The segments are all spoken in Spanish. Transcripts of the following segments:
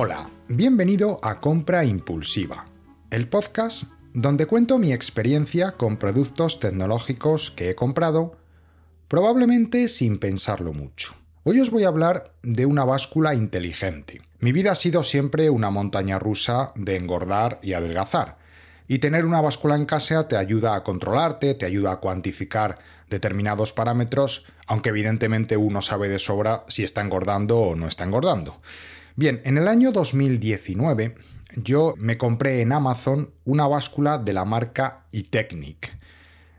Hola, bienvenido a Compra Impulsiva, el podcast donde cuento mi experiencia con productos tecnológicos que he comprado, probablemente sin pensarlo mucho. Hoy os voy a hablar de una báscula inteligente. Mi vida ha sido siempre una montaña rusa de engordar y adelgazar. Y tener una báscula en casa te ayuda a controlarte, te ayuda a cuantificar determinados parámetros, aunque evidentemente uno sabe de sobra si está engordando o no está engordando. Bien, en el año 2019 yo me compré en Amazon una báscula de la marca iTechnic.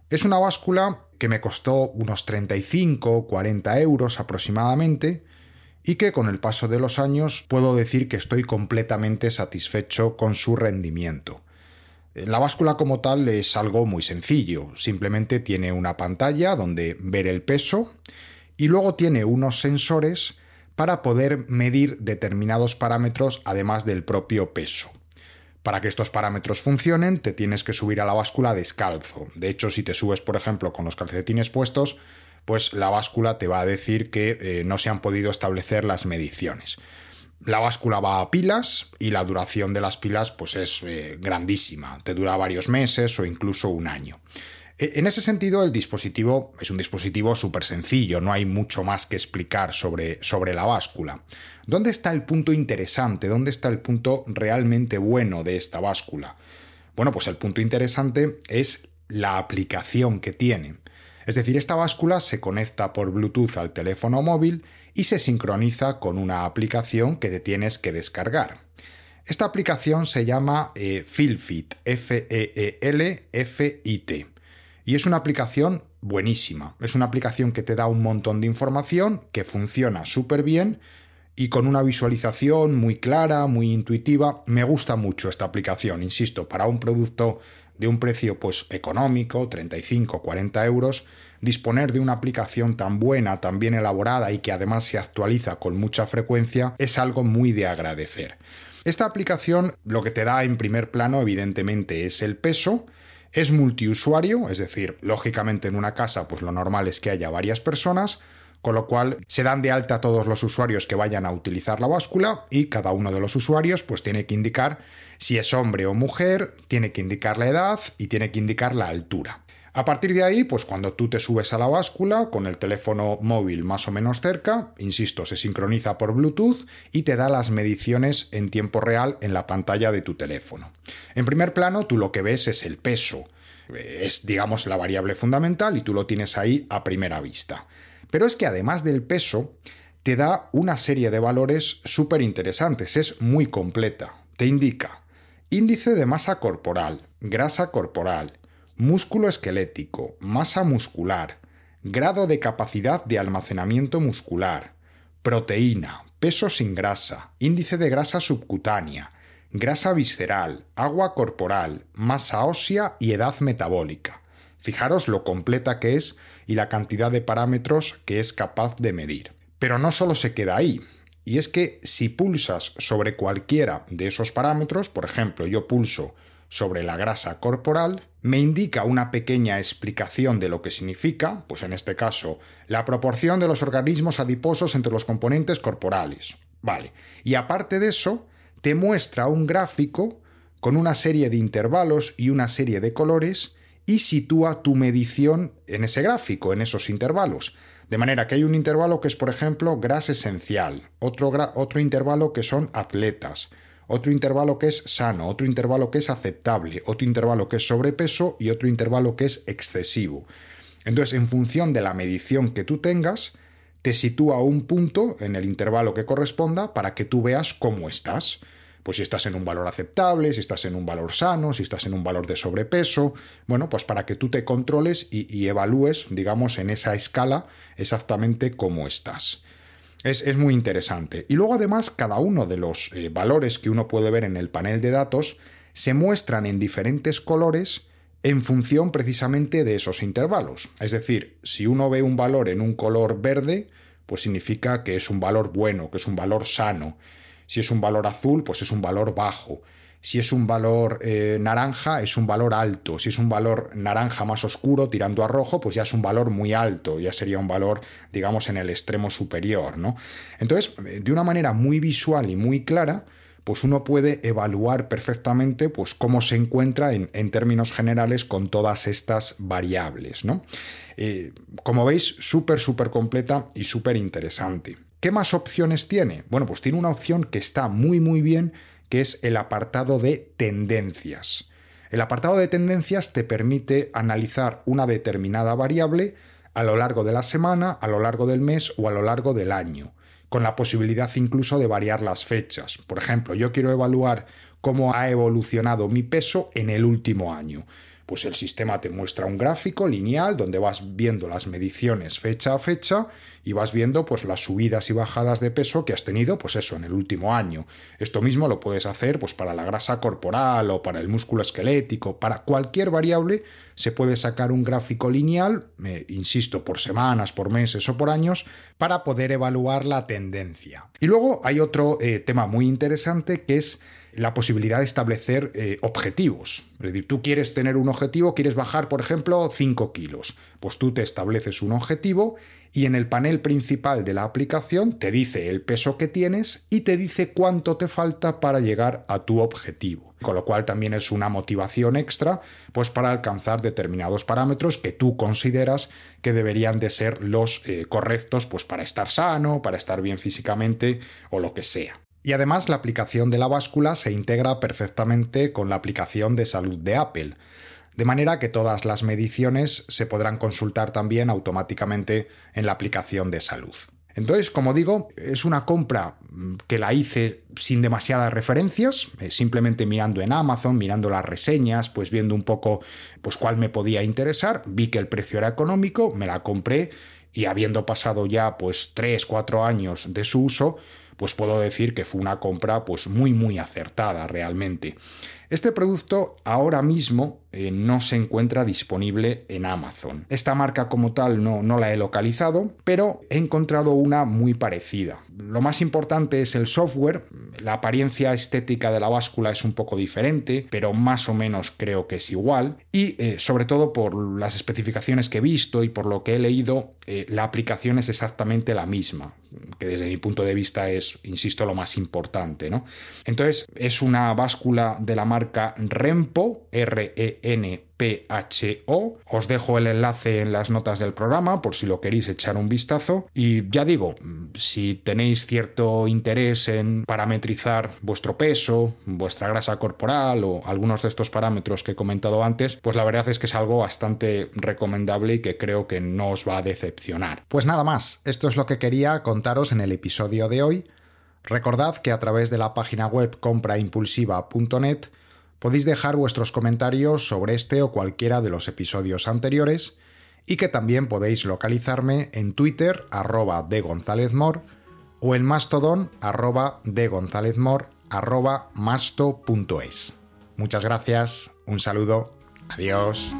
Es una báscula que me costó unos 35 o 40 euros aproximadamente y que con el paso de los años puedo decir que estoy completamente satisfecho con su rendimiento. La báscula como tal es algo muy sencillo, simplemente tiene una pantalla donde ver el peso y luego tiene unos sensores para poder medir determinados parámetros además del propio peso. Para que estos parámetros funcionen, te tienes que subir a la báscula descalzo. De hecho, si te subes, por ejemplo, con los calcetines puestos, pues la báscula te va a decir que eh, no se han podido establecer las mediciones. La báscula va a pilas y la duración de las pilas pues es eh, grandísima, te dura varios meses o incluso un año. E, en ese sentido, el dispositivo es un dispositivo súper sencillo, no hay mucho más que explicar sobre, sobre la báscula. ¿Dónde está el punto interesante? ¿Dónde está el punto realmente bueno de esta báscula? Bueno, pues el punto interesante es la aplicación que tiene. Es decir, esta báscula se conecta por Bluetooth al teléfono móvil y se sincroniza con una aplicación que te tienes que descargar. Esta aplicación se llama eh, Feelfit, F-E-E-L-F-I-T. Y es una aplicación buenísima. Es una aplicación que te da un montón de información, que funciona súper bien y con una visualización muy clara, muy intuitiva. Me gusta mucho esta aplicación, insisto, para un producto de un precio pues económico, 35, 40 euros, disponer de una aplicación tan buena, tan bien elaborada y que además se actualiza con mucha frecuencia es algo muy de agradecer. Esta aplicación lo que te da en primer plano evidentemente es el peso, es multiusuario, es decir, lógicamente en una casa pues lo normal es que haya varias personas, con lo cual se dan de alta todos los usuarios que vayan a utilizar la báscula y cada uno de los usuarios pues tiene que indicar si es hombre o mujer, tiene que indicar la edad y tiene que indicar la altura. A partir de ahí, pues cuando tú te subes a la báscula con el teléfono móvil más o menos cerca, insisto, se sincroniza por Bluetooth y te da las mediciones en tiempo real en la pantalla de tu teléfono. En primer plano, tú lo que ves es el peso. Es, digamos, la variable fundamental y tú lo tienes ahí a primera vista. Pero es que además del peso, te da una serie de valores súper interesantes, es muy completa. Te indica índice de masa corporal, grasa corporal, músculo esquelético, masa muscular, grado de capacidad de almacenamiento muscular, proteína, peso sin grasa, índice de grasa subcutánea, grasa visceral, agua corporal, masa ósea y edad metabólica. Fijaros lo completa que es y la cantidad de parámetros que es capaz de medir. Pero no solo se queda ahí, y es que si pulsas sobre cualquiera de esos parámetros, por ejemplo, yo pulso sobre la grasa corporal, me indica una pequeña explicación de lo que significa, pues en este caso, la proporción de los organismos adiposos entre los componentes corporales. Vale. Y aparte de eso, te muestra un gráfico con una serie de intervalos y una serie de colores y sitúa tu medición en ese gráfico, en esos intervalos. De manera que hay un intervalo que es, por ejemplo, grasa esencial, otro, otro intervalo que son atletas, otro intervalo que es sano, otro intervalo que es aceptable, otro intervalo que es sobrepeso y otro intervalo que es excesivo. Entonces, en función de la medición que tú tengas, te sitúa un punto en el intervalo que corresponda para que tú veas cómo estás. Pues si estás en un valor aceptable, si estás en un valor sano, si estás en un valor de sobrepeso, bueno, pues para que tú te controles y, y evalúes, digamos, en esa escala exactamente cómo estás. Es, muy interesante. Y luego además cada uno de los eh, valores que uno puede ver en el panel de datos se muestran en diferentes colores en función precisamente de esos intervalos. Es decir, si uno ve un valor en un color verde, pues significa que es un valor bueno, que es un valor sano. Si es un valor azul, pues es un valor bajo. Si es un valor eh, naranja, es un valor alto. Si es un valor naranja más oscuro, tirando a rojo, pues ya es un valor muy alto, ya sería un valor, digamos, en el extremo superior, ¿no? Entonces, de una manera muy visual y muy clara, pues uno puede evaluar perfectamente pues, cómo se encuentra en, términos generales con todas estas variables. ¿no? Eh, como veis, súper, súper completa y súper interesante. ¿Qué más opciones tiene? Bueno, pues tiene una opción que está muy, muy bien, que es el apartado de tendencias. El apartado de tendencias te permite analizar una determinada variable a lo largo de la semana, a lo largo del mes o a lo largo del año, con la posibilidad incluso de variar las fechas. Por ejemplo, yo quiero evaluar cómo ha evolucionado mi peso en el último año pues el sistema te muestra un gráfico lineal donde vas viendo las mediciones fecha a fecha y vas viendo pues las subidas y bajadas de peso que has tenido pues eso en el último año. Esto mismo lo puedes hacer pues para la grasa corporal o para el músculo esquelético, para cualquier variable se puede sacar un gráfico lineal, insisto, por semanas, por meses o por años, para poder evaluar la tendencia. Y luego hay otro eh, tema muy interesante que es la posibilidad de establecer eh, objetivos. Es decir, tú quieres tener un objetivo, quieres bajar, por ejemplo, 5 kilos. Pues tú te estableces un objetivo y en el panel principal de la aplicación te dice el peso que tienes y te dice cuánto te falta para llegar a tu objetivo. Con lo cual también es una motivación extra pues para alcanzar determinados parámetros que tú consideras que deberían de ser los eh, correctos pues para estar sano, para estar bien físicamente o lo que sea. Y además la aplicación de la báscula se integra perfectamente con la aplicación de salud de Apple, de manera que todas las mediciones se podrán consultar también automáticamente en la aplicación de salud. Entonces, como digo, es una compra que la hice sin demasiadas referencias, eh, simplemente mirando en Amazon, mirando las reseñas, pues viendo un poco pues cuál me podía interesar, vi que el precio era económico, me la compré y habiendo pasado ya pues 3, 4 años de su uso, pues puedo decir que fue una compra pues muy muy acertada realmente. Este producto ahora mismo eh, no se encuentra disponible en Amazon. Esta marca como tal no, no la he localizado, pero he encontrado una muy parecida. Lo más importante es el software. La apariencia estética de la báscula es un poco diferente, pero más o menos creo que es igual. Y eh, sobre todo por las especificaciones que he visto y por lo que he leído, eh, la aplicación es exactamente la misma, que desde mi punto de vista es, insisto, lo más importante. ¿no? Entonces es una báscula de la marca Rempo, R-E-N PHO. Os dejo el enlace en las notas del programa por si lo queréis echar un vistazo. Y ya digo, si tenéis cierto interés en parametrizar vuestro peso, vuestra grasa corporal o algunos de estos parámetros que he comentado antes, pues la verdad es que es algo bastante recomendable y que creo que no os va a decepcionar. Pues nada más, esto es lo que quería contaros en el episodio de hoy. Recordad que a través de la página web compraimpulsiva.net Podéis dejar vuestros comentarios sobre este o cualquiera de los episodios anteriores y que también podéis localizarme en Twitter arroba de González Mor o en Mastodon arroba de González Mor arroba masto.es. Muchas gracias, un saludo, adiós.